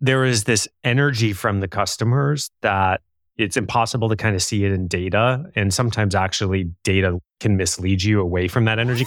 there is this energy from the customers that it's impossible to kind of see it in data. And sometimes actually data can mislead you away from that energy.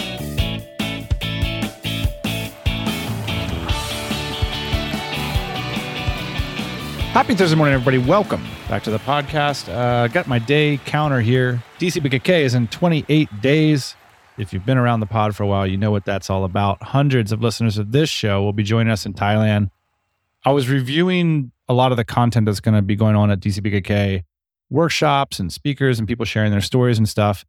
Happy Thursday morning, everybody. Welcome back to the podcast. Uh, got my day counter here. DCBKK is in 28 days. If you've been around the pod for a while, you know what that's all about. Hundreds of listeners of this show will be joining us in Thailand. I was reviewing a lot of the content that's going to be going on at DCBKK workshops and speakers and people sharing their stories and stuff.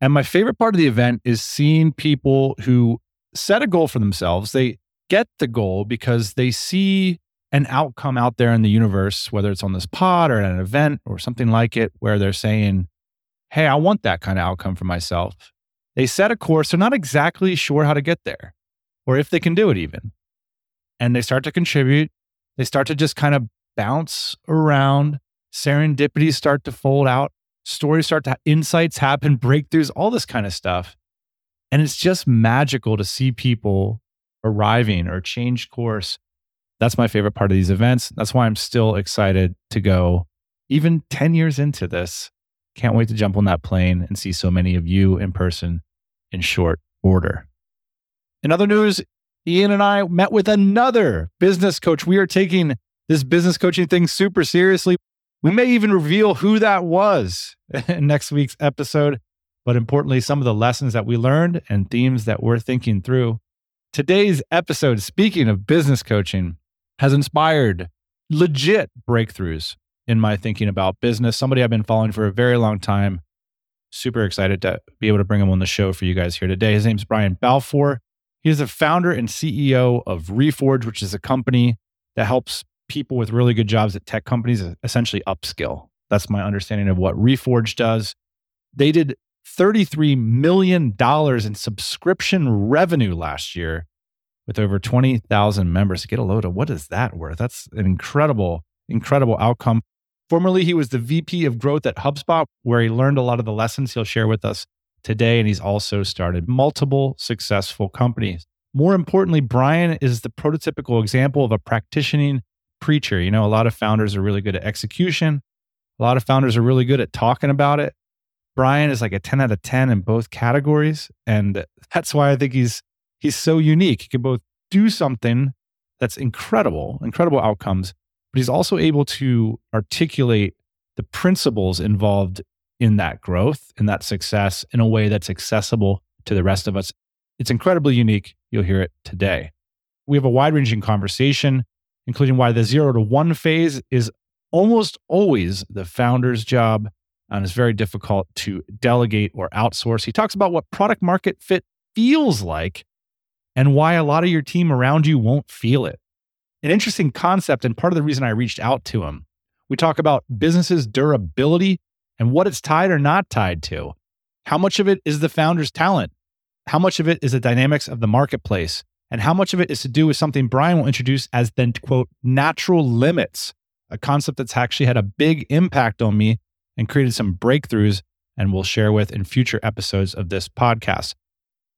And my favorite part of the event is seeing people who set a goal for themselves. They get the goal because they see an outcome out there in the universe, whether it's on this pod or at an event or something like it, where they're saying, Hey, I want that kind of outcome for myself. They set a course, they're not exactly sure how to get there or if they can do it even. And they start to contribute. They start to just kind of bounce around. Serendipities start to fold out. Stories start to, insights happen, breakthroughs, all this kind of stuff. And it's just magical to see people arriving or change course that's my favorite part of these events. That's why I'm still excited to go even 10 years into this. Can't wait to jump on that plane and see so many of you in person in short order. In other news, Ian and I met with another business coach. We are taking this business coaching thing super seriously. We may even reveal who that was in next week's episode, but importantly, some of the lessons that we learned and themes that we're thinking through. Today's episode, speaking of business coaching, has inspired legit breakthroughs in my thinking about business. Somebody I've been following for a very long time. Super excited to be able to bring him on the show for you guys here today. His name's Brian Balfour. He is the founder and CEO of Reforge, which is a company that helps people with really good jobs at tech companies essentially upskill. That's my understanding of what Reforge does. They did $33 million in subscription revenue last year with over 20,000 members. To get a load of what is that worth? That's an incredible, incredible outcome. Formerly, he was the VP of growth at HubSpot, where he learned a lot of the lessons he'll share with us today. And he's also started multiple successful companies. More importantly, Brian is the prototypical example of a practicing preacher. You know, a lot of founders are really good at execution, a lot of founders are really good at talking about it. Brian is like a 10 out of 10 in both categories. And that's why I think he's he's so unique. He can both do something that's incredible, incredible outcomes, but he's also able to articulate the principles involved in that growth and that success in a way that's accessible to the rest of us. It's incredibly unique. You'll hear it today. We have a wide ranging conversation, including why the zero to one phase is almost always the founder's job and it's very difficult to delegate or outsource. He talks about what product market fit feels like and why a lot of your team around you won't feel it. An interesting concept, and part of the reason I reached out to him. We talk about businesses' durability and what it's tied or not tied to. How much of it is the founder's talent? How much of it is the dynamics of the marketplace? And how much of it is to do with something Brian will introduce as then, quote, natural limits, a concept that's actually had a big impact on me and created some breakthroughs and we'll share with in future episodes of this podcast.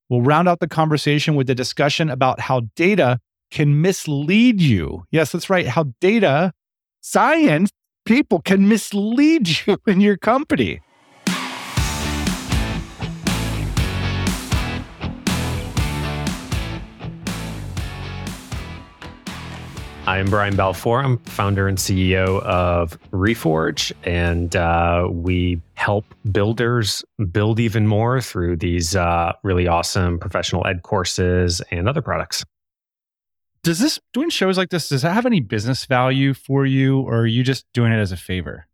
We'll round out the conversation with a discussion about how data can mislead you. Yes, that's right. How data, science, people can mislead you in your company. I'm Brian Balfour. I'm founder and CEO of Reforge, and uh, we help builders build even more through these uh, really awesome professional ed courses and other products. Does this doing shows like this does that have any business value for you, or are you just doing it as a favor?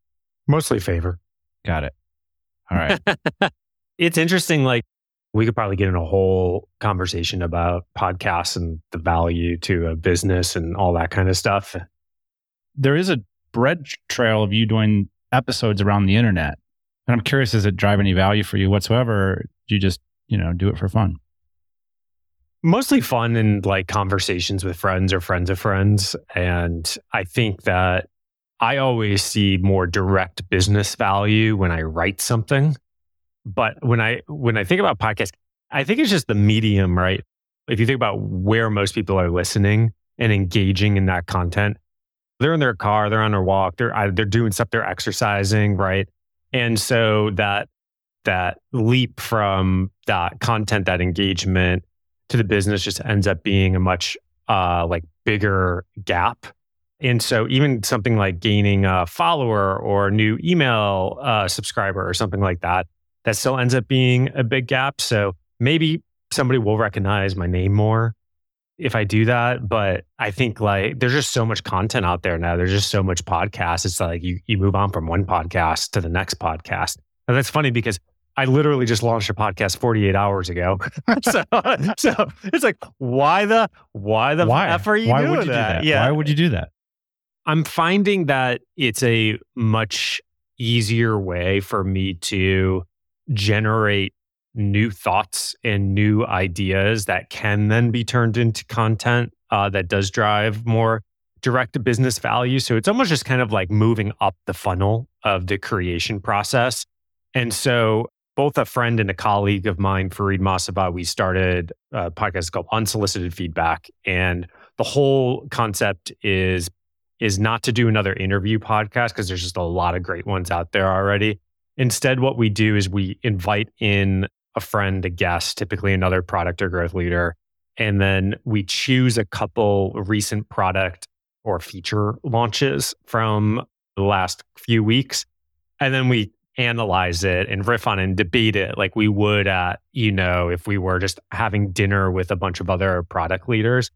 Mostly favor. Got it. All right. it's interesting. Like we could probably get in a whole conversation about podcasts and the value to a business and all that kind of stuff. There is a bread trail of you doing episodes around the internet. And I'm curious, does it drive any value for you whatsoever? Or do you just, you know, do it for fun? Mostly fun and like conversations with friends or friends of friends. And I think that I always see more direct business value when I write something. But when I when I think about podcasts, I think it's just the medium, right? If you think about where most people are listening and engaging in that content, they're in their car, they're on their walk, they're they're doing stuff, they're exercising, right? And so that that leap from that content, that engagement to the business just ends up being a much uh, like bigger gap. And so even something like gaining a follower or a new email uh, subscriber or something like that, that still ends up being a big gap. So maybe somebody will recognize my name more if I do that. But I think like there's just so much content out there now. There's just so much podcast. It's like you you move on from one podcast to the next podcast. And that's funny because I literally just launched a podcast 48 hours ago. so, so it's like, why the why the why? F are you why doing would you that? do that? Yeah. Why would you do that? I'm finding that it's a much easier way for me to generate new thoughts and new ideas that can then be turned into content uh, that does drive more direct business value. So it's almost just kind of like moving up the funnel of the creation process. And so both a friend and a colleague of mine, Fareed Mosavat, we started a podcast called Unsolicited Feedback. And the whole concept is is not to do another interview podcast because there's just a lot of great ones out there already. Instead, what we do is we invite in a friend, a guest, typically another product or growth leader. And then we choose a couple recent product or feature launches from the last few weeks. And then we analyze it and riff on it and debate it like we would at, you know, if we were just having dinner with a bunch of other product leaders.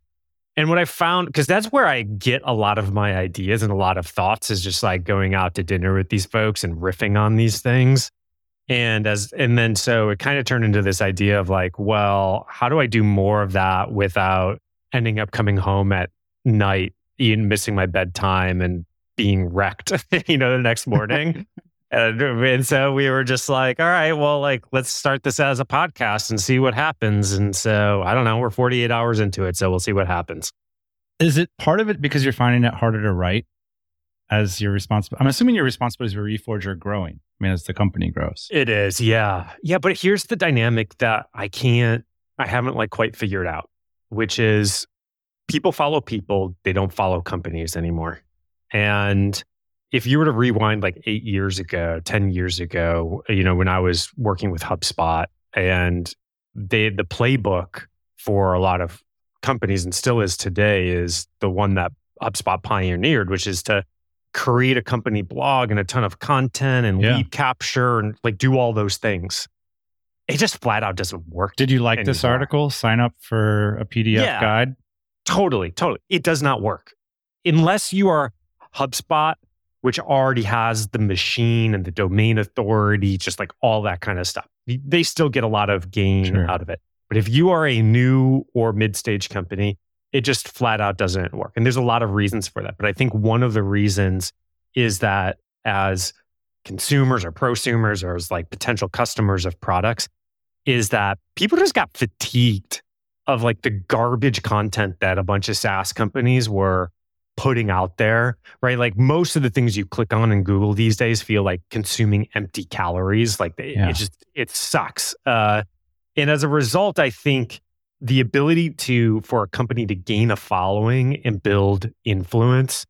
And what I found, because that's where I get a lot of my ideas and a lot of thoughts, is just like going out to dinner with these folks and riffing on these things. And as and then so it kind of turned into this idea of like well how do i do more of that without ending up coming home at night and missing my bedtime and being wrecked you know the next morning and, and so we were just like all right well like let's start this as a podcast and see what happens and so i don't know we're 48 hours into it so we'll see what happens Is it part of it because you're finding it harder to write as your responsibility? I'm assuming your responsibilities for Reforge are growing. I mean, as the company grows. It is, yeah. Yeah, but here's the dynamic that I can't, I haven't like quite figured out, which is people follow people, they don't follow companies anymore. And if you were to rewind like eight years ago, 10 years ago, you know, when I was working with HubSpot and they, the playbook for a lot of companies and still is today is the one that HubSpot pioneered, which is to create a company blog and a ton of content and Yeah. lead capture and like do all those things. It just flat out doesn't work. Did you like this article? Sign up for a PDF Yeah. guide. Totally, totally. It does not work unless you are HubSpot, which already has the machine and the domain authority, just like all that kind of stuff. They still get a lot of gain Sure. out of it. But if you are a new or mid stage company, it just flat out doesn't work. And there's a lot of reasons for that. But I think one of the reasons is that as consumers or prosumers or as like potential customers of products, is that people just got fatigued of like the garbage content that a bunch of SaaS companies were putting out there, right? Like most of the things you click on in Google these days feel like consuming empty calories. Like they, Yeah. it just, it sucks. Uh, and as a result, I think the ability to, for a company to gain a following and build influence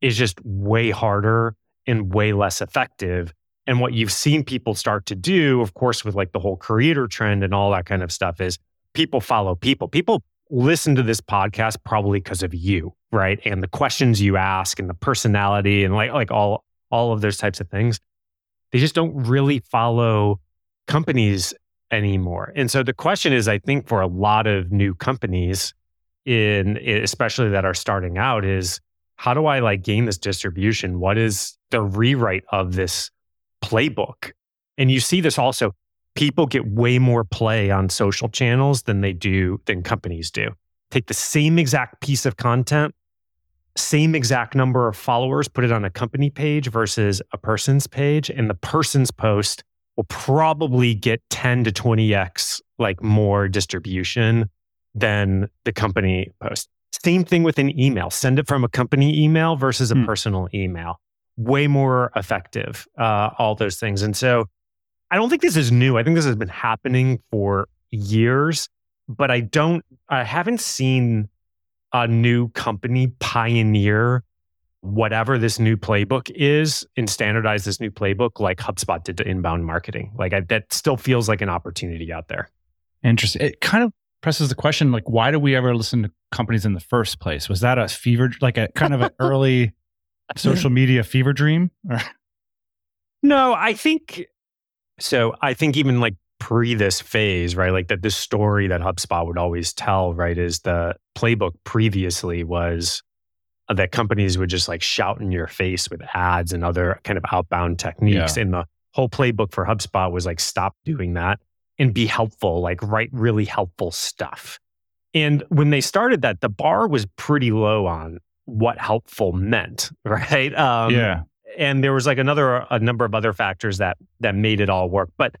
is just way harder and way less effective. And what you've seen people start to do, of course, with like the whole creator trend and all that kind of stuff is people follow people. People listen to this podcast probably because of you, right? And the questions you ask and the personality and like like all all of those types of things. They just don't really follow companies anymore. And so the question is I think for a lot of new companies in especially that are starting out is how do I like gain this distribution? What is the rewrite of this playbook? And you see this also people get way more play on social channels than they do than companies do. Take the same exact piece of content same exact number of followers, put it on a company page versus a person's page, and the person's post will probably get 10 to 20x like more distribution than the company post. Same thing with an email. Send it from a company email versus a hmm. personal email. Way more effective, uh, all those things. And so I don't think this is new. I think this has been happening for years, but I don't, I haven't seen a new company pioneer whatever this new playbook is and standardize this new playbook like HubSpot did to inbound marketing. Like I, that still feels like an opportunity out there. Interesting. It kind of presses the question like why do we ever listen to companies in the first place was that a fever like a kind of an early social media fever dream no i think so i think even like pre this phase right like that this story that hubspot would always tell right is the playbook previously was that companies would just like shout in your face with ads and other kind of outbound techniques yeah. and the whole playbook for hubspot was like stop doing that and be helpful, like write really helpful stuff. And when they started that, the bar was pretty low on what helpful meant, right? Um, yeah. And there was like another a number of other factors that that made it all work. But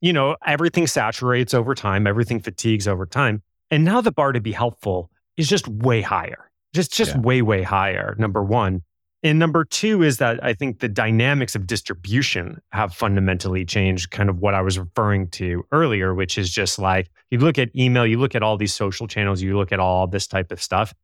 you know, everything saturates over time, everything fatigues over time, and now the bar to be helpful is just way higher, just just yeah. way way higher. Number one, and number two is that I think the dynamics of distribution have fundamentally changed, kind of what I was referring to earlier, which is just like you look at email, you look at all these social channels, you look at all this type of stuff.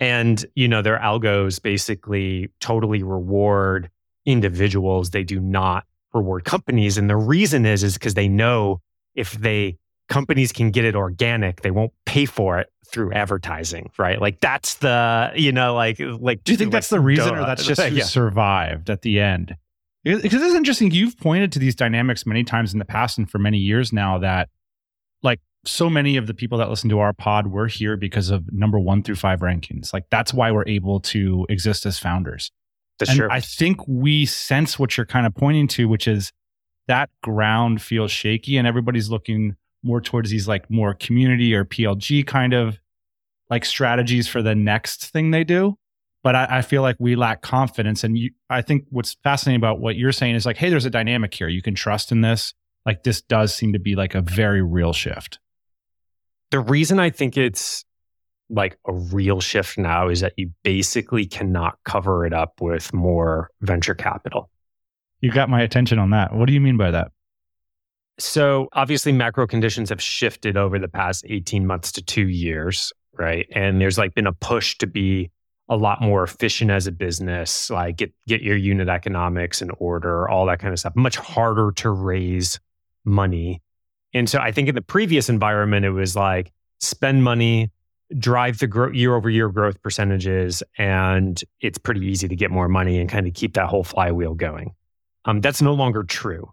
And, you know, their algos basically totally reward individuals. They do not reward companies. And the reason is, is because they know if they companies can get it organic, they won't pay for it through advertising, right? Like that's the, you know, like like Do you think like, that's the reason or that's just who yeah. survived at the end? Because it's interesting. You've pointed to these dynamics many times in the past and for many years now that like so many of the people that listen to our pod were here because of number one through five rankings. Like that's why we're able to exist as founders. That's and true. I think we sense what you're kind of pointing to, which is that ground feels shaky and everybody's looking more towards these like more community or PLG kind of like strategies for the next thing they do. But I, I feel like we lack confidence. And you, I think what's fascinating about what you're saying is like, hey, there's a dynamic here. You can trust in this. Like this does seem to be like a very real shift. The reason I think it's like a real shift now is that you basically cannot cover it up with more venture capital. You got my attention on that. What do you mean by that? So, obviously, macro conditions have shifted over the past 18 months to two years, right? And there's like been a push to be a lot more efficient as a business, like get, get your unit economics in order, all that kind of stuff. Much harder to raise money. And so, I think in the previous environment, it was like spend money, drive the year over year growth percentages, and it's pretty easy to get more money and kind of keep that whole flywheel going. Um, that's no longer true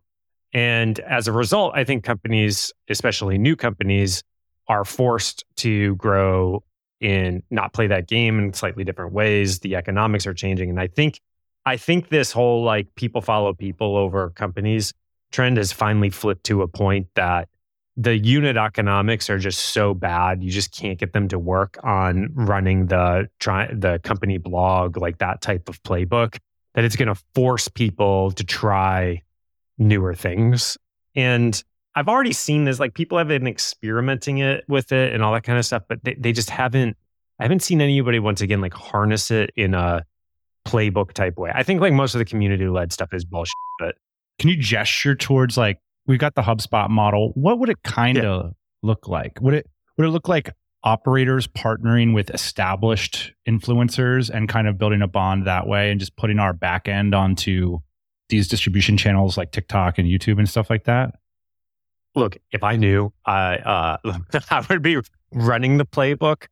and as a result, I think companies, especially new companies, are forced to grow in not play that game in slightly different ways. The economics are changing. And I think I think this whole like people follow people over companies trend has finally flipped to a point that the unit economics are just so bad you just can't get them to work on running the try the company blog like that type of playbook that it's going to force people to try newer things. And I've already seen this, like people have been experimenting it with it and all that kind of stuff, but they, they just haven't, I haven't seen anybody once again like harness it in a playbook type way. I think like most of the community led stuff is bullshit, but can you gesture towards like we've got the HubSpot model. What would it kind of yeah. look like? Would it would it look like operators partnering with established influencers and kind of building a bond that way and just putting our back end onto these distribution channels like TikTok and YouTube and stuff like that? Look, if I knew, I uh, I would be running the playbook.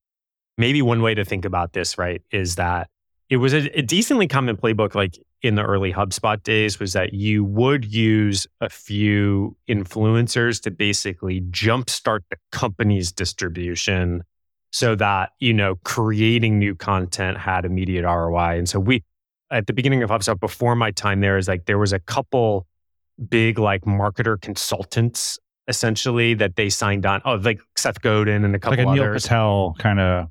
Maybe one way to think about this, right, is that it was a, a decently common playbook, like in the early HubSpot days, was that you would use a few influencers to basically jumpstart the company's distribution so that you know creating new content had immediate ROI. And so we at the beginning of HubSpot, before my time there, is like there was a couple big like marketer consultants essentially that they signed on. Oh, like Seth Godin and a couple like a others. Neil Patel kind of.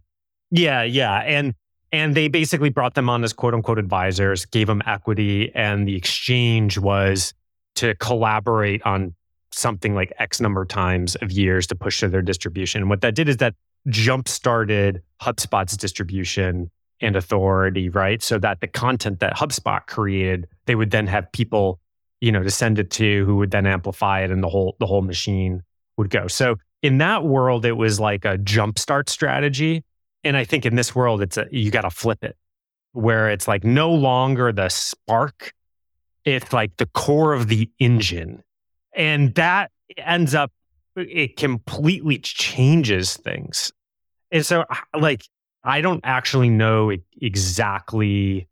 Yeah, yeah, and And they basically brought them on as quote unquote advisors, gave them equity, and the exchange was to collaborate on something like X number of times of years to push to their distribution. And what that did is that jump started HubSpot's distribution and authority, right? So that the content that HubSpot created, they would then have people, you know, to send it to who would then amplify it and the whole the whole machine would go. So in that world, it was like a jumpstart strategy. And I think in this world, it's a, you got to flip it where it's like no longer the spark, it's like the core of the engine. And that ends up, it completely changes things. And so, like, I don't actually know exactly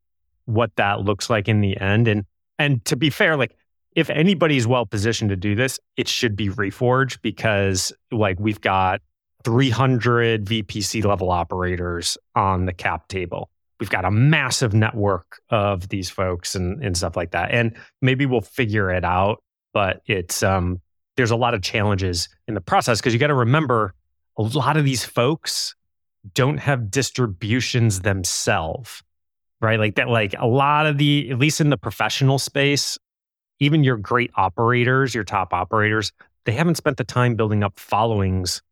what that looks like in the end. And and to be fair, like if anybody's well positioned to do this, it should be Reforge because like we've got 300 VPC level operators on the cap table. We've got a massive network of these folks and, and stuff like that. And maybe we'll figure it out, but it's um there's a lot of challenges in the process because you got to remember a lot of these folks don't have distributions themselves right like that like a lot of the at least in the professional space even your great operators your top operators they haven't spent the time building up followings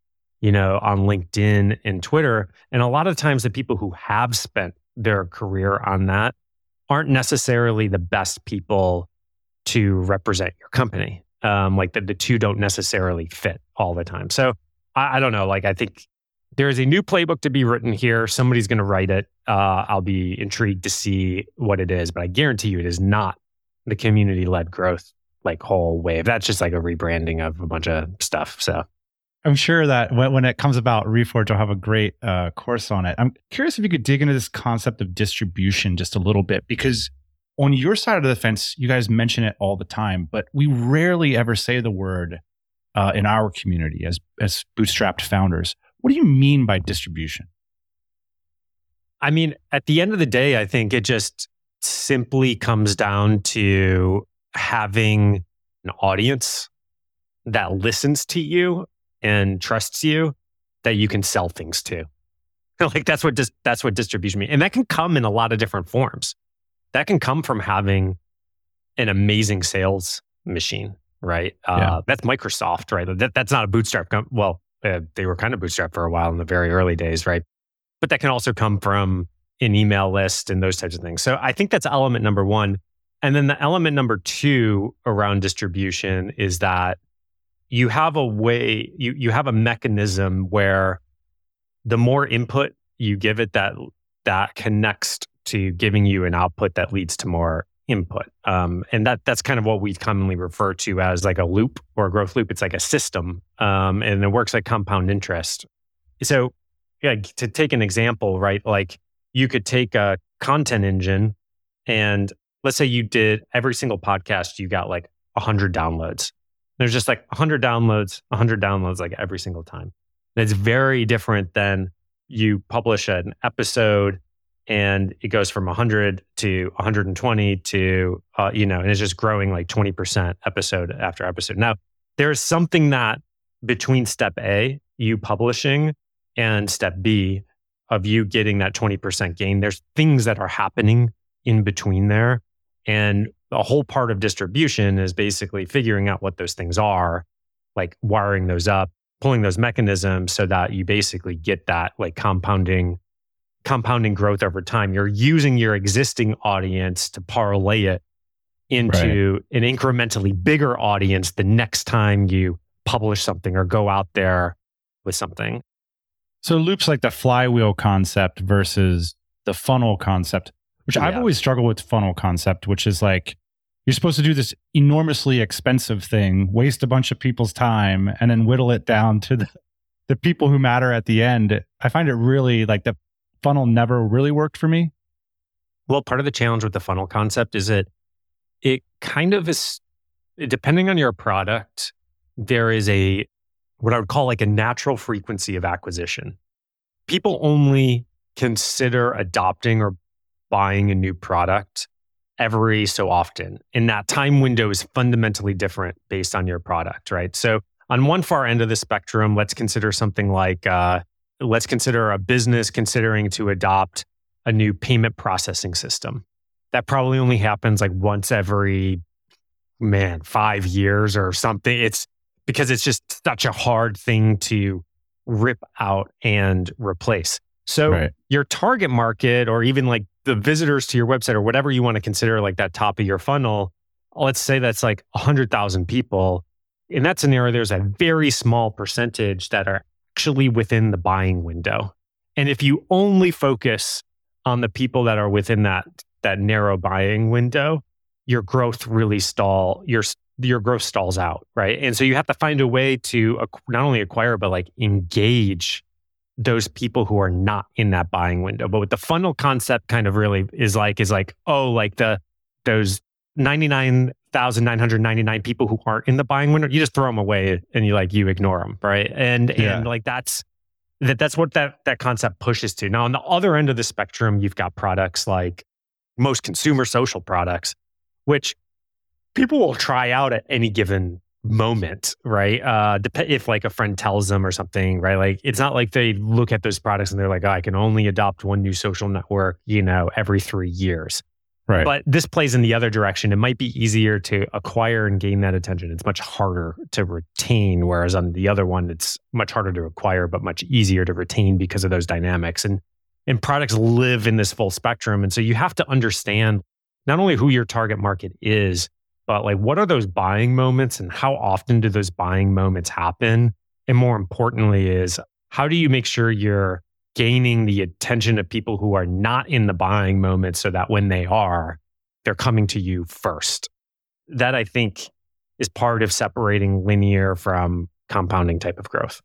you know on linkedin and twitter and a lot of times the people who have spent their career on that aren't necessarily the best people to represent your company um, like the, the two don't necessarily fit all the time so I, I don't know like i think there is a new playbook to be written here. Somebody's going to write it. Uh, I'll be intrigued to see what it is, but I guarantee you it is not the community led growth like whole wave. That's just like a rebranding of a bunch of stuff. So I'm sure that when, when it comes about, Reforge will have a great uh, course on it. I'm curious if you could dig into this concept of distribution just a little bit because on your side of the fence, you guys mention it all the time, but we rarely ever say the word uh, in our community as as bootstrapped founders. What do you mean by distribution? I mean, at the end of the day, I think it just simply comes down to having an audience that listens to you and trusts you that you can sell things to. like that's what dis- that's what distribution means. And that can come in a lot of different forms. That can come from having an amazing sales machine, right? Yeah. Uh, that's Microsoft, right? That, that's not a bootstrap. Com- well, uh, they were kind of bootstrapped for a while in the very early days, right? But that can also come from an email list and those types of things. So I think that's element number one. And then the element number two around distribution is that you have a way, you, you have a mechanism where the more input you give it that that connects to giving you an output that leads to more input. Um, and that that's kind of what we commonly refer to as like a loop or a growth loop. It's like a system, um, and it works like compound interest. So, yeah, to take an example, right? Like you could take a content engine, and let's say you did every single podcast, you got like hundred downloads. There's just like hundred downloads, hundred downloads, like every single time. And it's very different than you publish an episode and it goes from 100 to 120 to uh, you know and it's just growing like 20% episode after episode now there's something that between step a you publishing and step b of you getting that 20% gain there's things that are happening in between there and a whole part of distribution is basically figuring out what those things are like wiring those up pulling those mechanisms so that you basically get that like compounding compounding growth over time. You're using your existing audience to parlay it into right. an incrementally bigger audience the next time you publish something or go out there with something. So loops like the flywheel concept versus the funnel concept, which yeah. I've always struggled with funnel concept, which is like you're supposed to do this enormously expensive thing, waste a bunch of people's time, and then whittle it down to the, the people who matter at the end. I find it really like the funnel never really worked for me? Well, part of the challenge with the funnel concept is that it kind of is, depending on your product, there is a, what I would call like a natural frequency of acquisition. People only consider adopting or buying a new product every so often. And that time window is fundamentally different based on your product, right? So on one far end of the spectrum, let's consider something like uh, let's consider a business considering to adopt a new payment processing system. That probably only happens like once every man, 5 years or something. It's because it's just such a hard thing to rip out and replace. So right. your target market or even like the visitors to your website or whatever you want to consider like that top of your funnel, let's say that's like 100,000 people. In that scenario, there's a very small percentage that are actually within the buying window. And if you only focus on the people that are within that that narrow buying window, your growth really stall your your growth stalls out, right? And so you have to find a way to not only acquire but like engage those people who are not in that buying window. But what the funnel concept kind of really is like is like, oh, like the those 99,999 people who aren't in the buying window, you just throw them away and you like you ignore them, right? And yeah. and like that's that that's what that that concept pushes to. Now on the other end of the spectrum, you've got products like most consumer social products, which people will try out at any given moment, right? Uh, dep- if like a friend tells them or something, right? Like it's not like they look at those products and they're like, oh, I can only adopt one new social network, you know, every three years. Right. But this plays in the other direction. It might be easier to acquire and gain that attention. It's much harder to retain. Whereas on the other one, it's much harder to acquire, but much easier to retain because of those dynamics. And and products live in this full spectrum. And so you have to understand not only who your target market is, but like what are those buying moments and how often do those buying moments happen? And more importantly, is how do you make sure you're gaining the attention of people who are not in the buying moment so that when they are, they're coming to you first? That I think is part of separating linear from compounding type of growth.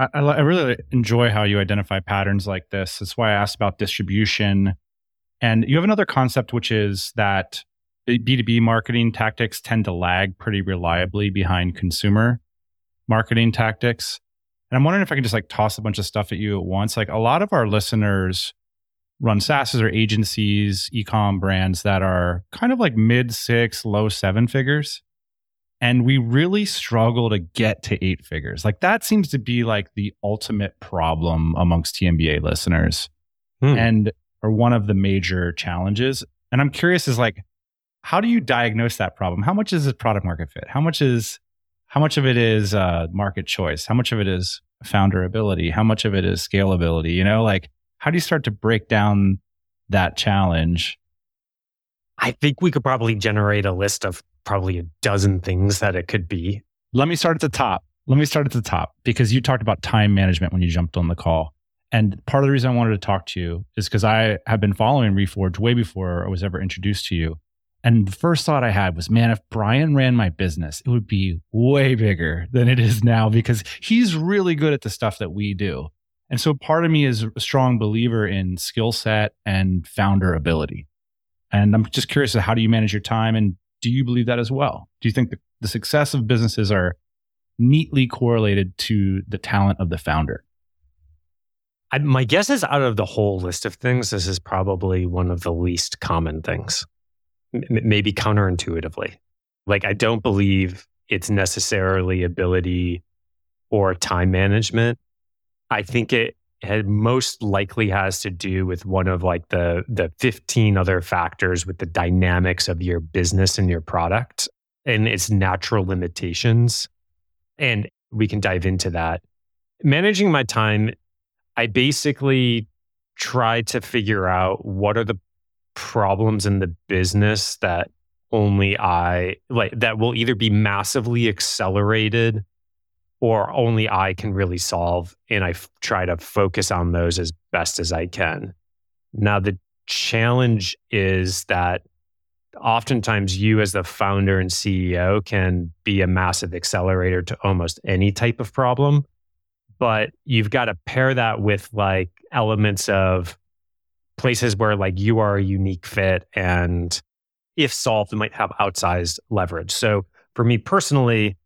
I, I, really enjoy how you identify patterns like this. That's why I asked about distribution. And you have another concept, which is that B2B marketing tactics tend to lag pretty reliably behind consumer marketing tactics. And I'm wondering if I can just like toss a bunch of stuff at you at once. Like a lot of our listeners run SaaSes or agencies, ecom brands that are kind of like mid six, low seven figures. And we really struggle to get to eight figures. Like that seems to be like the ultimate problem amongst TMBA listeners hmm. and or one of the major challenges. And I'm curious is like, how do you diagnose that problem? How much is it product market fit? How much is how much of it is uh, market choice? How much of it is founder ability? How much of it is scalability? You know, like how do you start to break down that challenge? I think we could probably generate a list of probably a dozen things that it could be. Let me start at the top. Let me start at the top because you talked about time management when you jumped on the call. And part of the reason I wanted to talk to you is because I have been following Reforge way before I was ever introduced to you. And the first thought I had was, man, if Brian ran my business, it would be way bigger than it is now because he's really good at the stuff that we do. And so part of me is a strong believer in skill set and founder ability. And I'm just curious, how do you manage your time? And do you believe that as well? Do you think the, the success of businesses are neatly correlated to the talent of the founder? I, my guess is out of the whole list of things, this is probably one of the least common things maybe counterintuitively. Like, I don't believe it's necessarily ability or time management. I think it had most likely has to do with one of like the the 15 other factors with the dynamics of your business and your product and its natural limitations. And we can dive into that. Managing my time, I basically try to figure out what are the problems in the business that only I like that will either be massively accelerated or only I can really solve. And I f- try to focus on those as best as I can. Now, the challenge is that oftentimes you, as the founder and CEO, can be a massive accelerator to almost any type of problem. But you've got to pair that with like elements of places where like you are a unique fit and if solved might have outsized leverage. So for me personally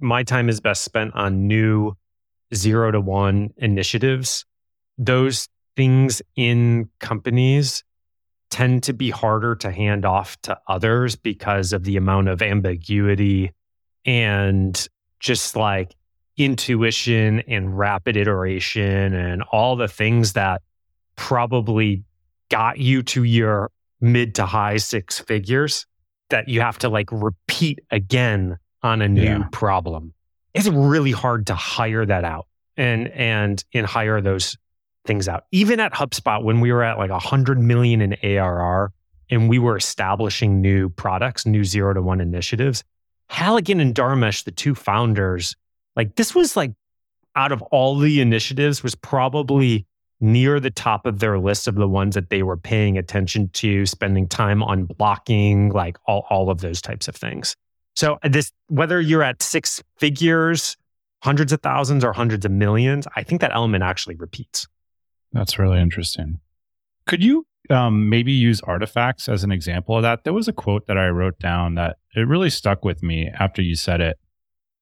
my time is best spent on new zero to one initiatives. Those things in companies tend to be harder to hand off to others because of the amount of ambiguity and just like intuition and rapid iteration and all the things that probably got you to your mid to high six figures that you have to like repeat again on a new Yeah. problem. It's really hard to hire that out and and and hire those things out. Even at HubSpot, when we were at like a hundred million in ARR and we were establishing new products, new zero to one initiatives, Halligan and Dharmesh, the two founders, like this was like out of all the initiatives, was probably near the top of their list of the ones that they were paying attention to, spending time on blocking, like all, all of those types of things. So this whether you're at six figures, hundreds of thousands or hundreds of millions, I think that element actually repeats. That's really interesting. Could you um, maybe use artifacts as an example of that? There was a quote that I wrote down that it really stuck with me after you said it.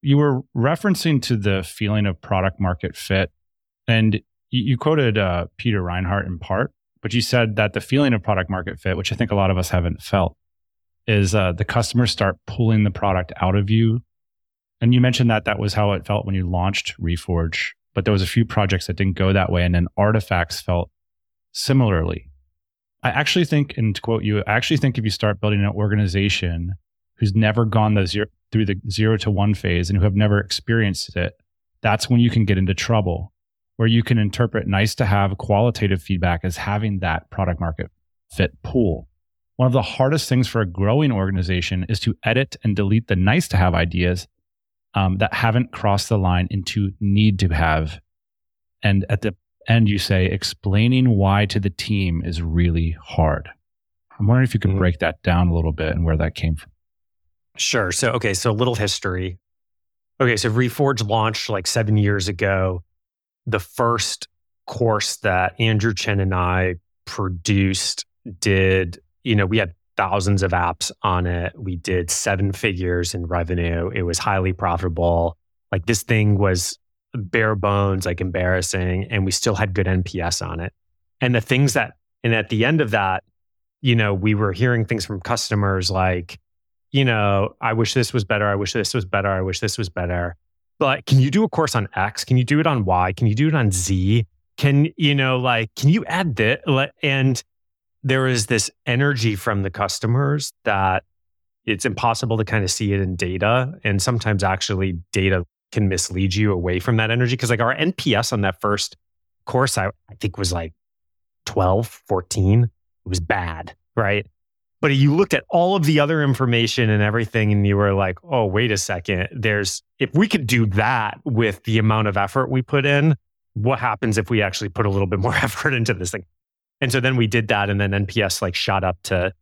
You were referencing to the feeling of product market fit, and you, you quoted uh, Peter Reinhardt in part, but you said that the feeling of product market fit, which I think a lot of us haven't felt, is uh, the customers start pulling the product out of you. And you mentioned that that was how it felt when you launched Reforge but there was a few projects that didn't go that way and then artifacts felt similarly i actually think and to quote you i actually think if you start building an organization who's never gone the zero, through the zero to one phase and who have never experienced it that's when you can get into trouble where you can interpret nice to have qualitative feedback as having that product market fit pool one of the hardest things for a growing organization is to edit and delete the nice to have ideas um, that haven't crossed the line into need to have. And at the end, you say explaining why to the team is really hard. I'm wondering if you could Mhm. break that down a little bit and where that came from. Sure. So, okay, so a little history. Okay, so Reforge launched like seven years ago. The first course that Andrew Chen and I produced did, you know, we had thousands of apps on it. We did seven figures in revenue. It was highly profitable. Like this thing was bare bones, like embarrassing, and we still had good NPS on it. And the things that, and at the end of that, you know, we were hearing things from customers like, you know, I wish this was better. I wish this was better. I wish this was better. But can you do a course on X? Can you do it on Y? Can you do it on Z? Can, you know, like, can you add this? And there is this energy from the customers that it's impossible to kind of see it in data. And sometimes actually data can mislead you away from that energy. Cause like our NPS on that first course, I, I think was like 12, 14. It was bad. Right. But you looked at all of the other information and everything, and you were like, oh, wait a second. There's, if we could do that with the amount of effort we put in, what happens if we actually put a little bit more effort into this thing? And so then we did that, and then NPS like shot up to,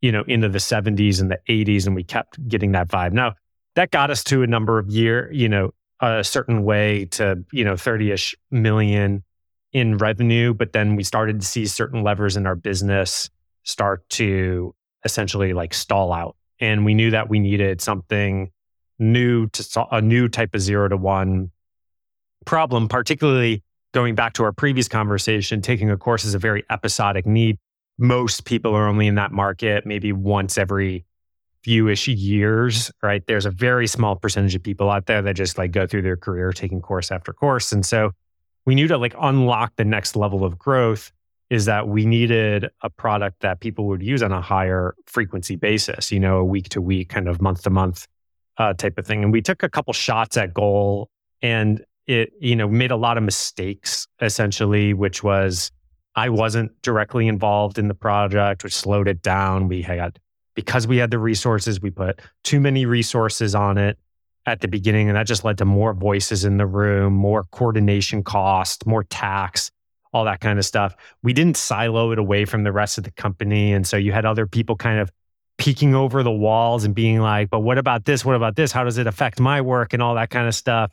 you know, into the 70s and the 80s, and we kept getting that vibe. Now, that got us to a number of year, you know, a certain way to, you know, 30 ish million in revenue. But then we started to see certain levers in our business start to essentially like stall out. And we knew that we needed something new to sol- a new type of zero to one problem, particularly going back to our previous conversation, taking a course is a very episodic need. Most people are only in that market maybe once every fewish years, right? There's a very small percentage of people out there that just like go through their career taking course after course. And so we knew to like unlock the next level of growth is that we needed a product that people would use on a higher frequency basis, you know, a week to week, kind of month to month uh, type of thing. And we took a couple shots at goal and it, you know, made a lot of mistakes essentially, which was I wasn't directly involved in the project, which slowed it down. We had, because we had the resources, we put too many resources on it at the beginning. And that just led to more voices in the room, more coordination cost, more tax all that kind of stuff. We didn't silo it away from the rest of the company. And so you had other people kind of peeking over the walls and being like, but what about this? What about this? How does it affect my work and all that kind of stuff?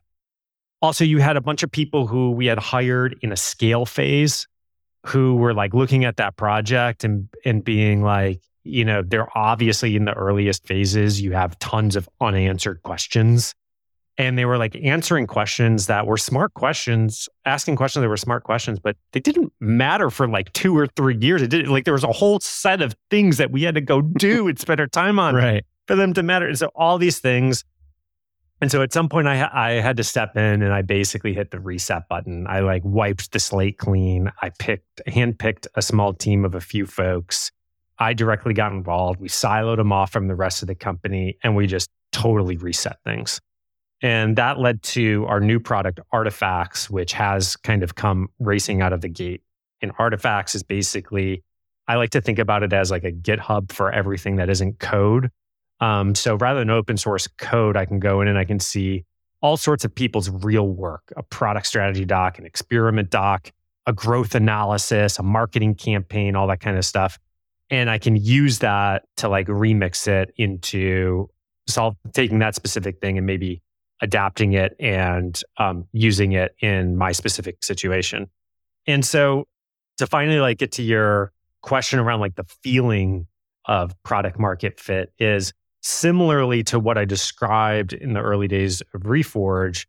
Also, you had a bunch of people who we had hired in a scale phase who were like looking at that project and and being like, you know, they're obviously in the earliest phases. You have tons of unanswered questions and they were like answering questions that were smart questions, asking questions that were smart questions, but they didn't matter for like two or three years. It did like there was a whole set of things that we had to go do and spend our time on Right. for them to matter. And so all these things, And so at some point, I, I had to step in and I basically hit the reset button. I like wiped the slate clean. I picked, handpicked a small team of a few folks. I directly got involved. We siloed them off from the rest of the company and we just totally reset things. And that led to our new product, Artifacts, which has kind of come racing out of the gate. And Artifacts is basically, I like to think about it as like a GitHub for everything that isn't code. Um, so rather than open source code, I can go in and I can see all sorts of people's real work a product strategy doc, an experiment doc, a growth analysis, a marketing campaign, all that kind of stuff. And I can use that to like remix it into solve taking that specific thing and maybe adapting it and um, using it in my specific situation. And so to finally like get to your question around like the feeling of product market fit is similarly to what I described in the early days of Reforge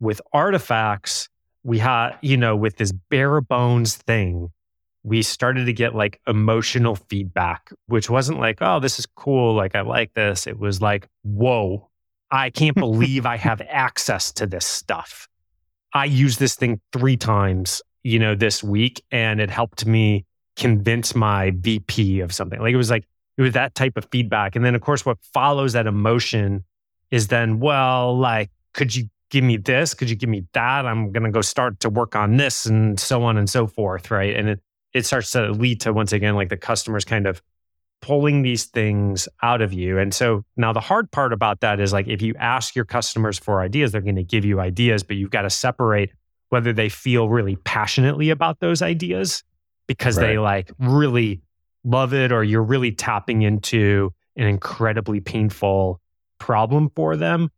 with artifacts, we had, you know, with this bare bones thing, we started to get like emotional feedback, which wasn't like, oh, this is cool. Like, I like this. It was like, whoa, I can't believe I have access to this stuff. I used this thing three times, you know, this week, and it helped me convince my VP of something. Like it was like it was that type of feedback. And then of course what follows that emotion is then, well, like, could you give me this? Could you give me that? I'm gonna go start to work on this and so on and so forth. Right. And it it starts to lead to once again like the customers kind of pulling these things out of you. And so now the hard part about that is like if you ask your customers for ideas, they're going to give you ideas, but you've got to separate whether they feel really passionately about those ideas because right. they like really love it or you're really tapping into an incredibly painful problem for them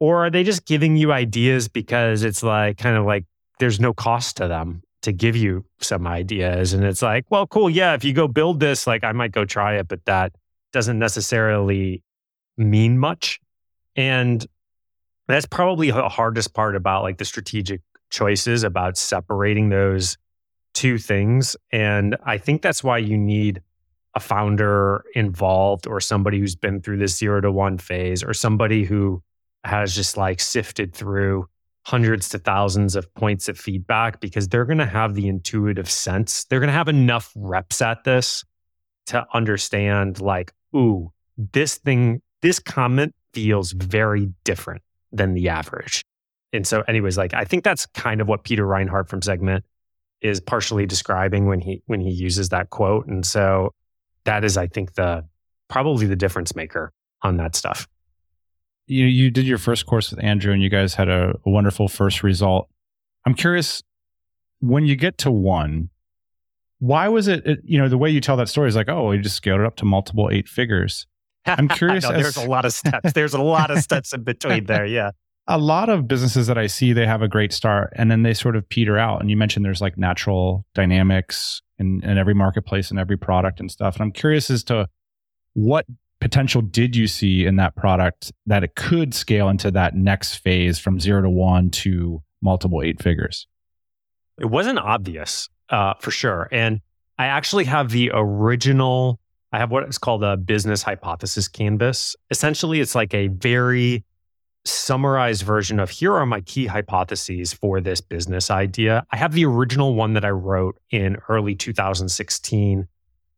or are they just giving you ideas because it's like kind of like there's no cost to them to give you some ideas. And it's like, well, cool. Yeah. If you go build this, like I might go try it, but that doesn't necessarily mean much. And that's probably the hardest part about like the strategic choices about separating those two things. And I think that's why you need a founder involved or somebody who's been through this zero to one phase or somebody who has just like sifted through hundreds to thousands of points of feedback because they're going to have the intuitive sense. They're going to have enough reps at this to understand, like, ooh, this thing, this comment feels very different than the average. And so, anyways, like I think that's kind of what Peter Reinhardt from Segment is partially describing when he when he uses that quote. And so that is, I think, the probably the difference maker on that stuff you you did your first course with Andrew and you guys had a, a wonderful first result. I'm curious when you get to one, why was it, it, you know the way you tell that story is like oh we just scaled it up to multiple eight figures. I'm curious no, there's a lot of steps. There's a lot of steps in between there yeah. A lot of businesses that i see they have a great start and then they sort of peter out. And you mentioned there's like natural dynamics in, in every marketplace and every product and stuff. And i'm curious as to what potential did you see in that product that it could scale into that next phase from zero to one to multiple eight figures? It wasn't obvious uh, for sure. And I actually have the original, I have what is called a business hypothesis canvas. Essentially, it's like a very summarized version of here are my key hypotheses for this business idea. I have the original one that I wrote in early 2016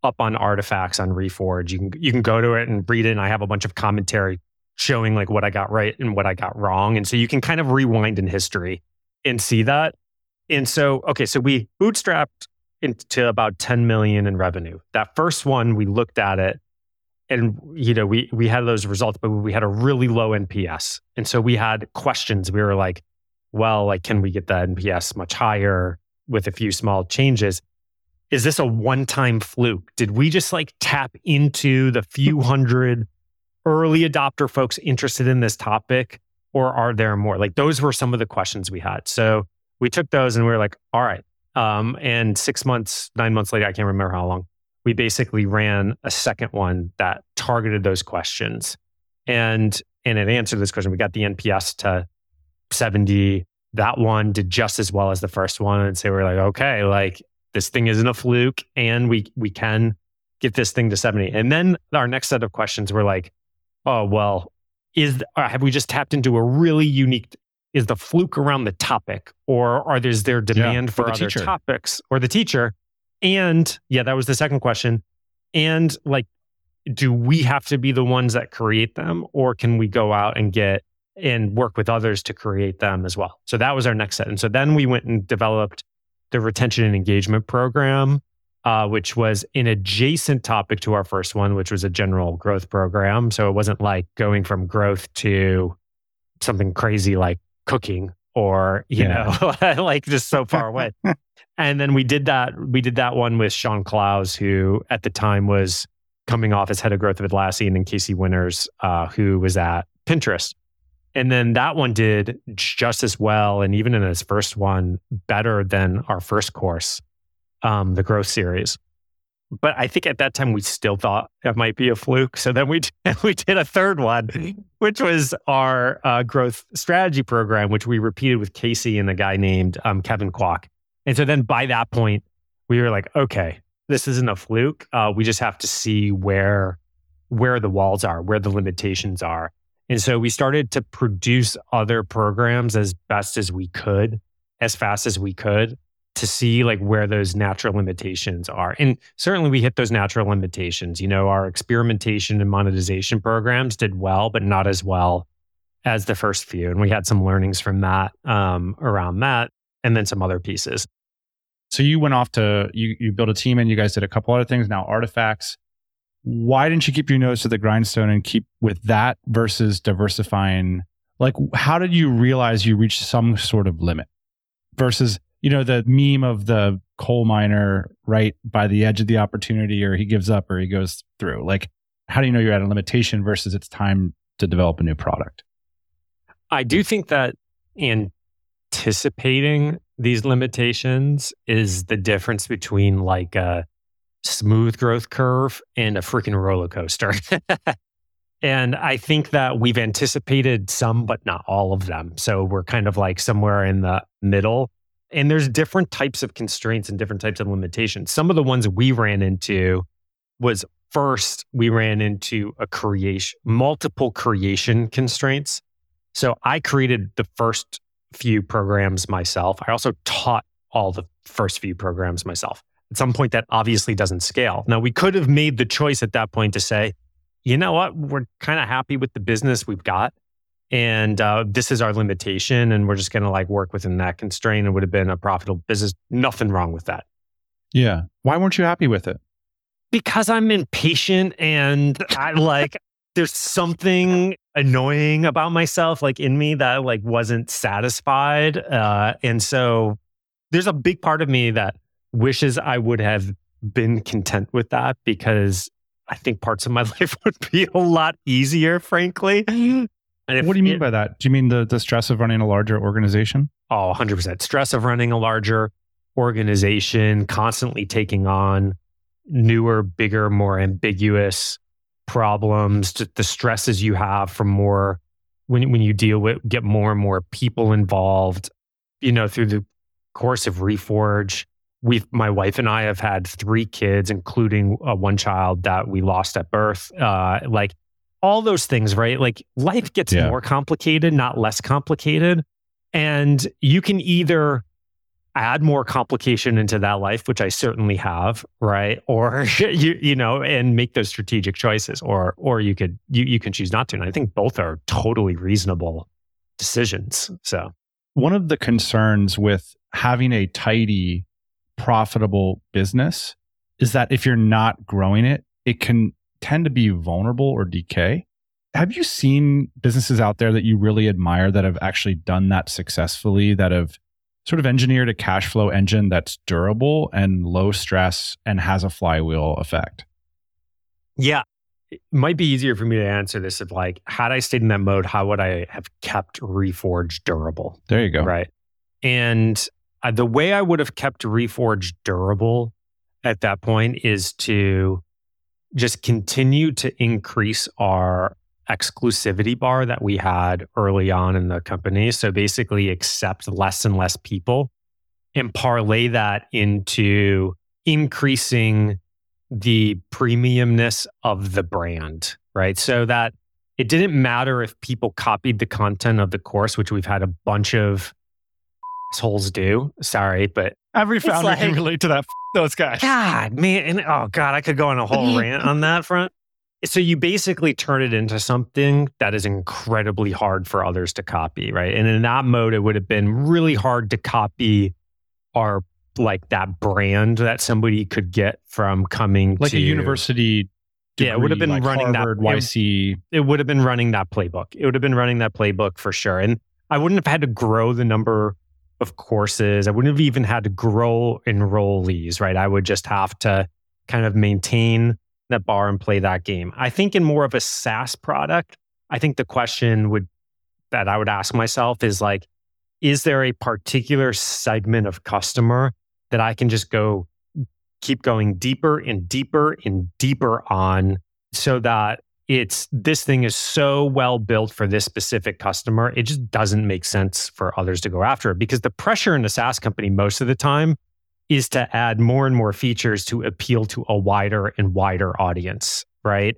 up on artifacts on Reforge. You can you can go to it and read it. And I have a bunch of commentary showing like what I got right and what I got wrong. And so you can kind of rewind in history and see that. And so, okay, so we bootstrapped into about 10 million in revenue. That first one, we looked at it and you know, we we had those results, but we had a really low NPS. And so we had questions. We were like, well, like, can we get the NPS much higher with a few small changes? Is this a one time fluke? Did we just like tap into the few hundred early adopter folks interested in this topic? Or are there more? Like those were some of the questions we had. So we took those and we were like, all right. Um, and six months, nine months later, I can't remember how long, we basically ran a second one that targeted those questions. And and it answered this question. We got the NPS to 70. That one did just as well as the first one. And so we're like, okay, like this thing isn't a fluke and we we can get this thing to 70 and then our next set of questions were like oh well is uh, have we just tapped into a really unique is the fluke around the topic or are there's there demand Yeah, for or the other teacher. topics or the teacher? And yeah that was the second question. And like do we have to be the ones that create them or can we go out and get and work with others to create them as well? So that was our next set. And so then we went and developed the retention and engagement program uh, which was an adjacent topic to our first one which was a general growth program so it wasn't like going from growth to something crazy like cooking or you Yeah. know like just so far away and then we did that we did that one with Shaun Clowes, who at the time was coming off as head of growth of Atlassian and Casey Winters, uh, who was at Pinterest. And then that one did just as well, and even in its first one, better than our first course, um, the growth series. But I think at that time we still thought it might be a fluke. So then we did, we did a third one, which was our uh, growth strategy program, which we repeated with Casey and a guy named um, Kevin Kwok. And so then by that point, we were like, okay, this isn't a fluke. Uh, we just have to see where where the walls are, where the limitations are. And so we started to produce other programs as best as we could, as fast as we could, to see like where those natural limitations are. And certainly we hit those natural limitations. You know, our experimentation and monetization programs did well, but not as well as the first few. And we had some learnings from that um, around that, and then some other pieces. So you went off to you you built a team and you guys did a couple other things. Now artifacts. Why didn't you keep your nose to the grindstone and keep with that versus diversifying? Like, how did you realize you reached some sort of limit versus you know the meme of the coal miner right by the edge of the opportunity, or he gives up or he goes through. Like, how do you know you're at a limitation versus it's time to develop a new product? I do think that anticipating these limitations is the difference between like a smooth growth curve and a freaking roller coaster. and I think that we've anticipated some, but not all of them. So we're kind of like somewhere in the middle. And there's different types of constraints and different types of limitations. Some of the ones we ran into was first, we ran into a creation, multiple creation constraints. So I created the first few programs myself. I also taught all the first few programs myself. At some point, that obviously doesn't scale. Now, we could have made the choice at that point to say, you know what, we're kind of happy with the business we've got. And uh, this is our limitation. And we're just going to like work within that constraint. It would have been a profitable business. Nothing wrong with that. Yeah. Why weren't you happy with it? Because I'm impatient and I like, there's something annoying about myself like in me that like wasn't satisfied uh and so there's a big part of me that wishes i would have been content with that because i think parts of my life would be a lot easier frankly and if what do you mean it- by that? Do you mean the the stress of running a larger organization? Oh, 100%. Stress of running a larger organization, constantly taking on newer, bigger, more ambiguous problems, the stresses you have from more when when you deal with get more and more people involved, you know, through the course of Reforge, we've my wife and I have had three kids, including uh, one child that we lost at birth. Uh, like all those things, right? Like life gets Yeah. more complicated, not less complicated. And you can either add more complication into that life, which I certainly have, right? Or you you know, and make those strategic choices, or or you could you you can choose not to. And I think both are totally reasonable decisions. So one of the concerns with having a tidy, profitable business is that if you're not growing it, it can tend to be vulnerable or decay. Have you seen businesses out there that you really admire that have actually done that successfully, that have sort of engineered a cash flow engine that's durable and low stress and has a flywheel effect? yeah. It might be easier for me to answer this if like had I stayed in that mode, how would I have kept Reforge durable? There you go. Right. And uh, the way I would have kept Reforge durable at that point is to just continue to increase our exclusivity bar that we had early on in the company. So basically, accept less and less people and parlay that into increasing the premiumness of the brand, right? So that it didn't matter if people copied the content of the course, which we've had a bunch of assholes do. Sorry, but every founder like, can relate to that. Those guys. God, man, and, oh God, I could go on a whole mm-hmm. rant on that front. So you basically turn it into something that is incredibly hard for others to copy, right? And in that mode, it would have been really hard to copy our like that brand that somebody could get from coming like to a university. Degree, yeah, it would have been like running Harvard, that YC. It, it would have been running that playbook. It would have been running that playbook for sure. And I wouldn't have had to grow the number of courses. I wouldn't have even had to grow enrollees, right? I would just have to kind of maintain that bar and play that game. I think in more of a SaaS product, I think the question would that I would ask myself is like, is there a particular segment of customer that I can just go keep going deeper and deeper and deeper on so that it's this thing is so well built for this specific customer it just doesn't make sense for others to go after it. Because the pressure in a SaaS company most of the time is to add more and more features to appeal to a wider and wider audience right?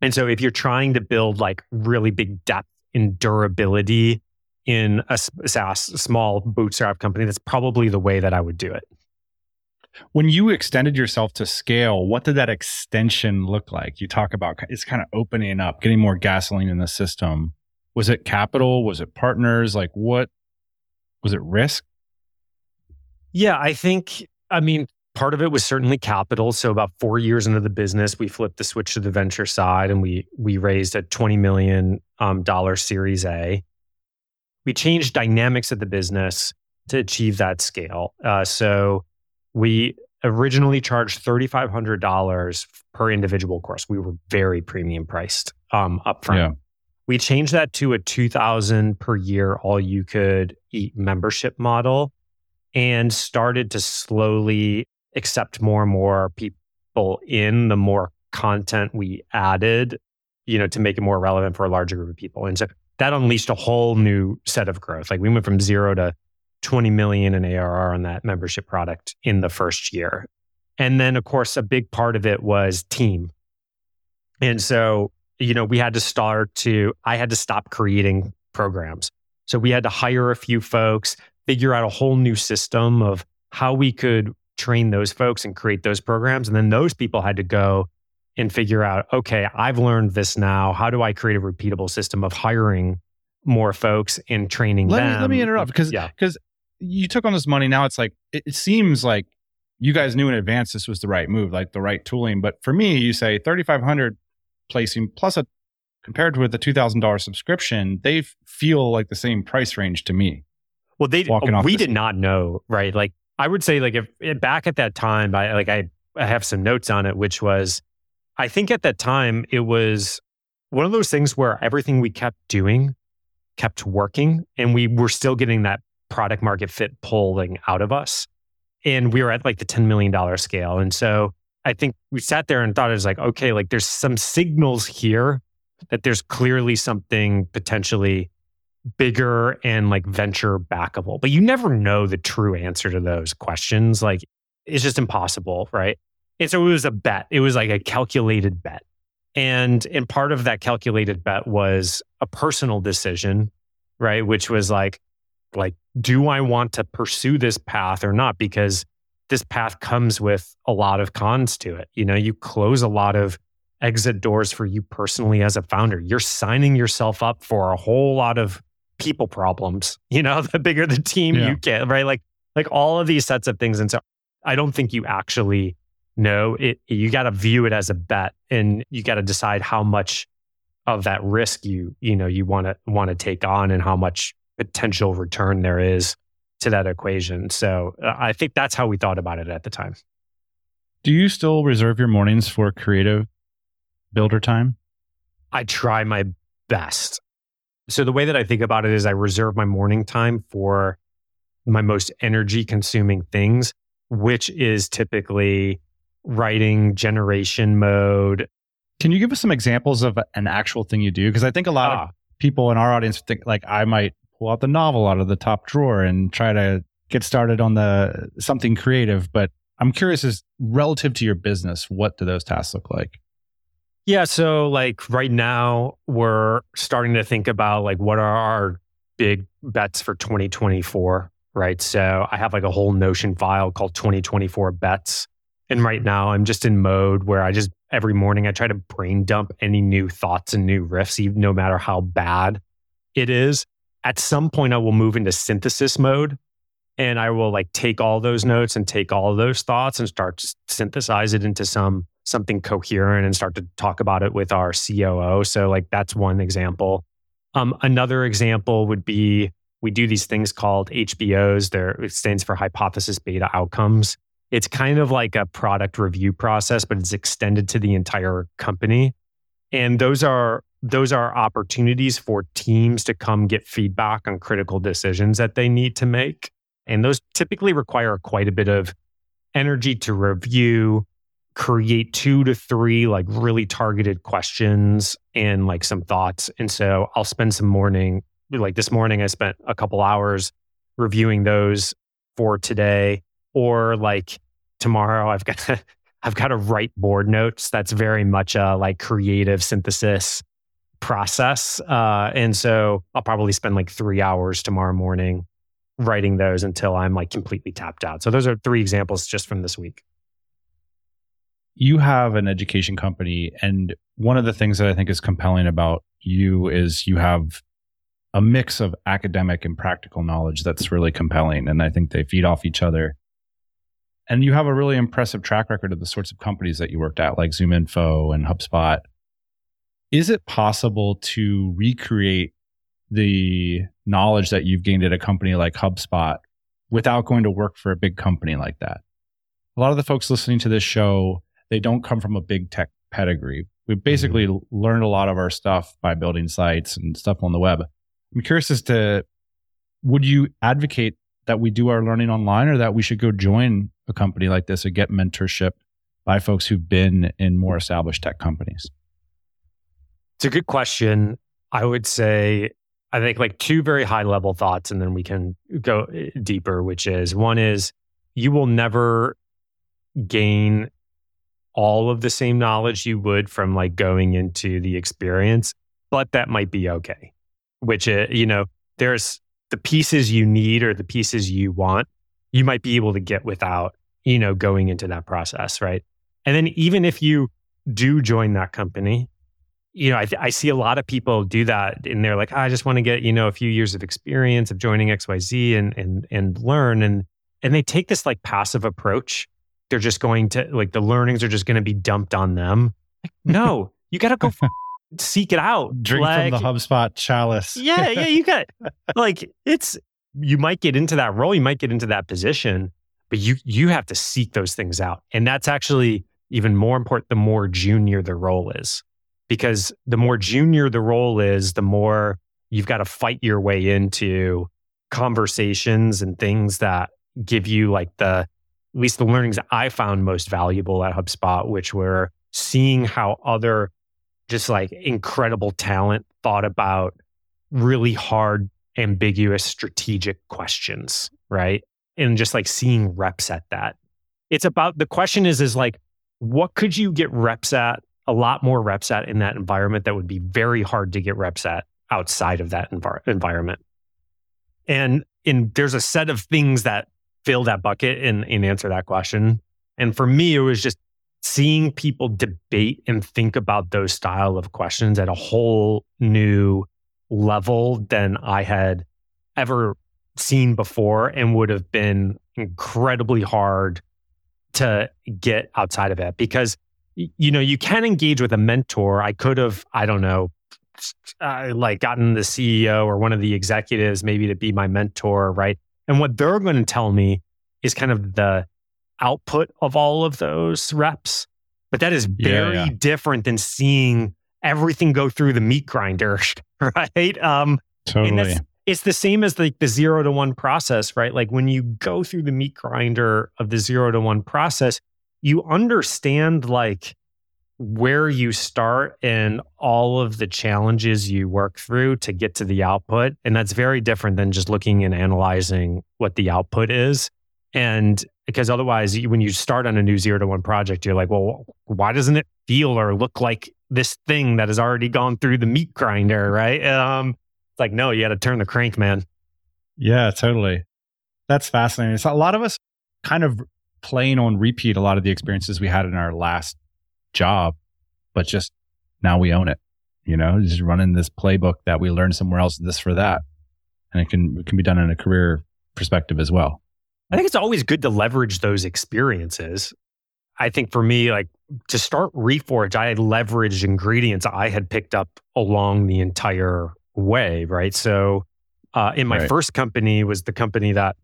And so if you're trying to build like really big depth and durability in a SaaS small bootstrap company that's probably the way that I would do it when you extended yourself to scale, what did that extension look like? You talk about it's kind of opening up, getting more gasoline in the system. Was it capital? Was it partners? Like what was it risk? Yeah, I think, I mean, part of it was certainly capital. So about four years into the business, we flipped the switch to the venture side and we we raised a $20 million um, series A. We changed dynamics of the business to achieve that scale. Uh, so we originally charged $3,500 per individual course. We were very premium priced um, upfront. Yeah. We changed that to a 2000 per year all you could eat membership model and started to slowly accept more and more people in the more content we added, you know, to make it more relevant for a larger group of people. And so that unleashed a whole new set of growth. Like we went from zero to 20 million in ARR on that membership product in the first year. And then, of course, a big part of it was team. And so, you know, we had to start to, I had to stop creating programs. So we had to hire a few folks, figure out a whole new system of how we could train those folks and create those programs. And then those people had to go and figure out, okay, I've learned this now. How do I create a repeatable system of hiring more folks and training let them? Me, let me interrupt because yeah. because you took on this money. Now it's like, it, it seems like you guys knew in advance this was the right move, like the right tooling. But for me, you say 3,500 placing plus a compared with the $2,000 subscription, they feel like the same price range to me. Well, they, we did not know, right? Like I would say like if, if back at that time, I like, I, I have some notes on it, which was, I think at that time it was one of those things where everything we kept doing kept working and we were still getting that product market fit pulling out of us. And we were at like the $10 million scale. And so I think we sat there and thought it was like, okay, like there's some signals here that there's clearly something potentially bigger and like venture backable. But you never know the true answer to those questions. Like it's just impossible, right? And so it was a bet. It was like a calculated bet. And and part of that calculated bet was a personal decision, right? Which was like, like, do I want to pursue this path or not? Because this path comes with a lot of cons to it. You know, you close a lot of exit doors for you personally as a founder. You're signing yourself up for a whole lot of people problems. You know, the bigger the team yeah. you get, right? Like, like all of these sets of things. And so I don't think you actually know it. You got to view it as a bet and you got to decide how much of that risk you, you know, you want to want to take on and how much potential return there is to that equation. So uh, I think that's how we thought about it at the time. Do you still reserve your mornings for creative builder time? I try my best. So the way that I think about it is I reserve my morning time for my most energy consuming things, which is typically writing generation mode. Can you give us some examples of an actual thing you do? Because I think a lot ah. of people in our audience think like I might pull out the novel out of the top drawer and try to get started on the something creative. But I'm curious, is relative to your business, what do those tasks look like? Yeah. So, like right now, we're starting to think about like what are our big bets for 2024, right? So, I have like a whole Notion file called 2024 bets. And right now, I'm just in mode where I just every morning I try to brain dump any new thoughts and new riffs, even no matter how bad it is. At some point, I will move into synthesis mode and I will like take all those notes and take all those thoughts and start to synthesize it into some something coherent and start to talk about it with our COO. So like that's one example. Um, another example would be we do these things called HBOs. There it stands for hypothesis beta outcomes. It's kind of like a product review process, but it's extended to the entire company. And those are those are opportunities for teams to come get feedback on critical decisions that they need to make. And those typically require quite a bit of energy to review, create two to three like really targeted questions and like some thoughts. And so I'll spend some morning, like this morning, I spent a couple hours reviewing those for today. Or like tomorrow, I've got to, I've got to write board notes. That's very much a like creative synthesis process. Uh, and so I'll probably spend like three hours tomorrow morning writing those until I'm like completely tapped out. So those are three examples just from this week. You have an education company, and one of the things that I think is compelling about you is you have a mix of academic and practical knowledge that's really compelling. And I think they feed off each other. And you have a really impressive track record of the sorts of companies that you worked at, like ZoomInfo and HubSpot. Is it possible to recreate the knowledge that you've gained at a company like HubSpot without going to work for a big company like that. A lot of the folks listening to this show, they don't come from a big tech pedigree. We basically mm-hmm. learned a lot of our stuff by building sites and stuff on the web. I'm curious as to would you advocate that we do our learning online or that we should go join a company like this and get mentorship by folks who've been in more established tech companies? It's a good question. I would say I think like two very high level thoughts, and then we can go eh, deeper, which is one is you will never gain all of the same knowledge you would from like going into the experience, but that might be okay. Which, uh, you know, there's the pieces you need or the pieces you want, you might be able to get without, you know, going into that process. Right. And then even if you do join that company, you know, I, I, see a lot of people do that, and they're like, I just want to get you know a few years of experience of joining X Y Z and and and learn, and and they take this like passive approach. They're just going to like the learnings are just going to be dumped on them. Like, no, you got to go f- seek it out. Drink like, from the HubSpot chalice. yeah, yeah, you got like it's you might get into that role, you might get into that position, but you you have to seek those things out, and that's actually even more important the more junior the role is because the more junior the role is, the more you've got to fight your way into conversations and things that give you like the at least the learnings I found most valuable at HubSpot, which were seeing how other just like incredible talent thought about really hard, ambiguous, strategic questions, right? And just like seeing reps at that. It's about the question is, is like, what could you get reps at a lot more reps at in that environment that would be very hard to get reps at outside of that envir- environment. And in there's a set of things that fill that bucket and, and answer that question. And for me, it was just seeing people debate and think about those style of questions at a whole new level than I had ever seen before and would have been incredibly hard to get outside of it because you know, you can engage with a mentor. I could have, I don't know, uh, like gotten the CEO or one of the executives maybe to be my mentor, right? And what they're going to tell me is kind of the output of all of those reps. But that is very yeah, yeah. different than seeing everything go through the meat grinder, right? Um, totally. it's the same as like the, the zero to one process, right? Like when you go through the meat grinder of the zero to one process, you understand like where you start and all of the challenges you work through to get to the output. And that's very different than just looking and analyzing what the output is. And because otherwise, when you start on a new zero to one project, you're like, well, why doesn't it feel or look like this thing that has already gone through the meat grinder, right? Um, it's like, no, you got to turn the crank, man. Yeah, totally. That's fascinating. So a lot of us kind of playing on repeat a lot of the experiences we had in our last job, but just now we own it. You know, just running this playbook that we learned somewhere else, this for that, and it can it can be done in a career perspective as well. I think it's always good to leverage those experiences. I think for me, like to start Reforge, I had leveraged ingredients I had picked up along the entire way, right? So, uh, in my Right. first company was the company that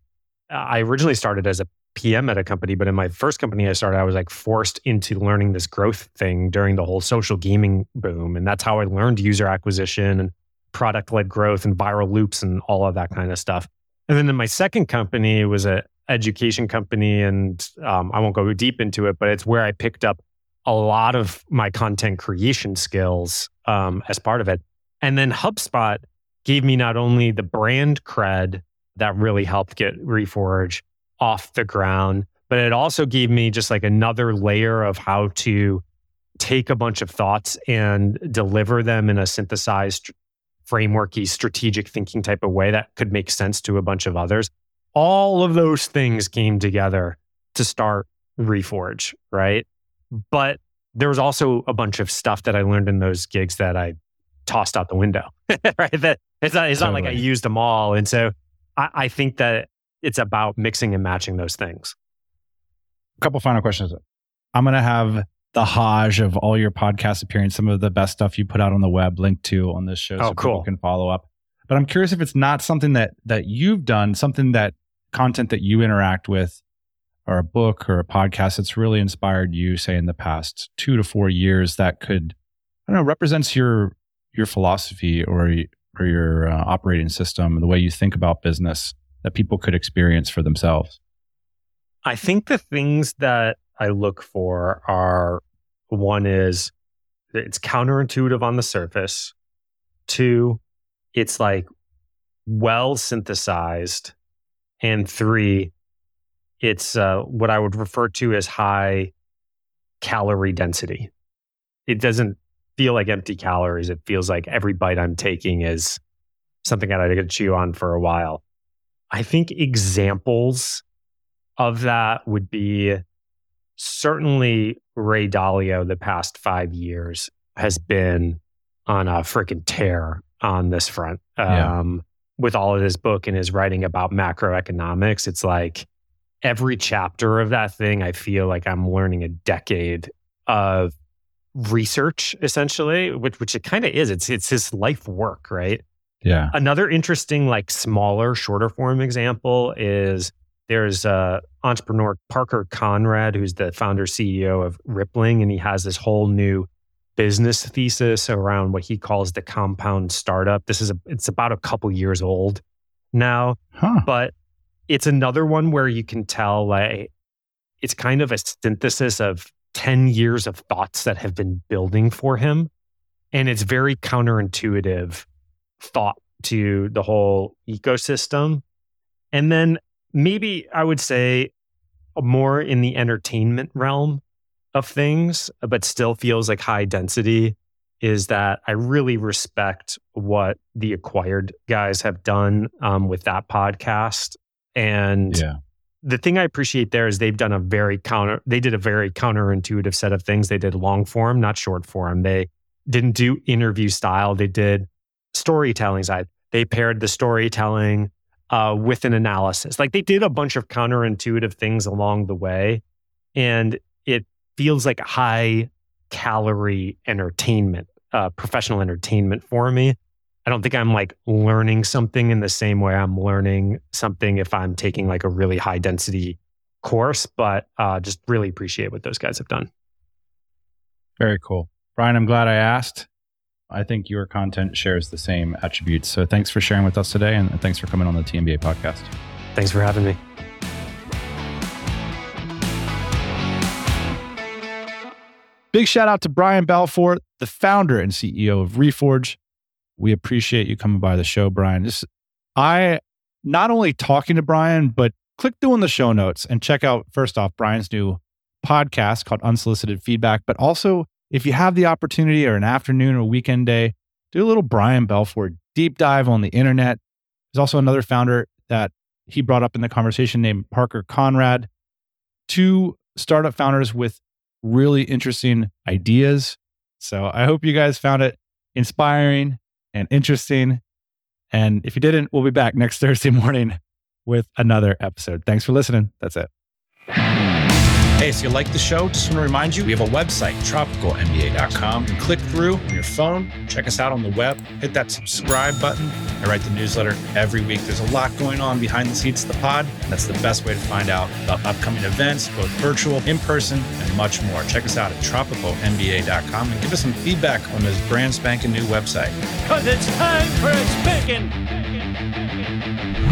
uh, I originally started as a PM at a company, but in my first company I started, I was like forced into learning this growth thing during the whole social gaming boom, and that's how I learned user acquisition and product led growth and viral loops and all of that kind of stuff. And then in my second company was a education company, and um, I won't go deep into it, but it's where I picked up a lot of my content creation skills um, as part of it. And then HubSpot gave me not only the brand cred that really helped get Reforge off the ground, but it also gave me just like another layer of how to take a bunch of thoughts and deliver them in a synthesized frameworky strategic thinking type of way that could make sense to a bunch of others. All of those things came together to start reforge right? But there was also a bunch of stuff that i learned in those gigs that i tossed out the window right? That it's not it's not like i used them all. And so I, I think that it's about mixing and matching those things A couple final questions. I'm going to have the Hajj of all your podcast appearance, some of the best stuff you put out on the web linked to on this show Oh, so cool. people can follow up. But I'm curious if it's not something that that you've done, something that content that you interact with or a book or a podcast that's really inspired you, say in the past two to four years that could, I don't know, represents your your philosophy or or your uh, operating system, the way you think about business that people could experience for themselves. I think the things that I look for are one is it's counterintuitive on the surface. Two, it's like well synthesized. And three, it's uh, what I would refer to as high calorie density. It doesn't feel like empty calories. It feels like every bite I'm taking is something that I could chew on for a while. I think examples of that would be certainly Ray Dalio the past five years has been on a freaking tear on this front. Yeah. Um, with all of his book and his writing about macroeconomics, it's like every chapter of that thing, I feel like I'm learning a decade of research essentially, which which it kind of is. It's it's his life work, right? Yeah. Another interesting, like smaller, shorter form example is there's a entrepreneur Parker Conrad, who's the founder CEO of Rippling, and he has this whole new business thesis around what he calls the compound startup. This is a, it's about a couple years old now, Huh. but it's another one where you can tell like it's kind of a synthesis of 10 years of thoughts that have been building for him and it's very counterintuitive thought to the whole ecosystem and then maybe i would say more in the entertainment realm of things but still feels like high density is that i really respect what the acquired guys have done um, with that podcast and Yeah. the thing I appreciate there is they've done a very counter they did a very counterintuitive set of things. They did long form, not short form. They didn't do interview style. They did storytelling side. They paired the storytelling uh, with an analysis. Like they did a bunch of counterintuitive things along the way. And it feels like high calorie entertainment, uh, professional entertainment for me. I don't think I'm like learning something in the same way I'm learning something if I'm taking like a really high density course, but uh, just really appreciate what those guys have done. Very cool. Brian, I'm glad I asked. I think your content shares the same attributes. So thanks for sharing with us today and thanks for coming on the TMBA podcast. Thanks for having me. Big shout out to Brian Balfour, the founder and CEO of Reforge. We appreciate you coming by the show, Brian. This, I not only talking to Brian, but click through in the show notes and check out first off Brian's new podcast called Unsolicited Feedback, but also if you have the opportunity or an afternoon or weekend day, do a little Brian Balfour deep dive on the internet. There's also another founder that he brought up in the conversation named Parker Conrad. Two startup founders with really interesting ideas. So I hope you guys found it inspiring and interesting. And if you didn't, we'll be back next Thursday morning with another episode. Thanks for listening. That's it. Hey, so you like the show? Just want to remind you, we have a website, tropicalmba.com. You click through on your phone, check us out on the web, hit that subscribe button. I write the newsletter every week. There's a lot going on behind the scenes of the pod. That's the best way to find out about upcoming events, both virtual, in person, and much more. Check us out at tropicalmba.com and give us some feedback on this brand spanking new website. Cause it's time for a spanking.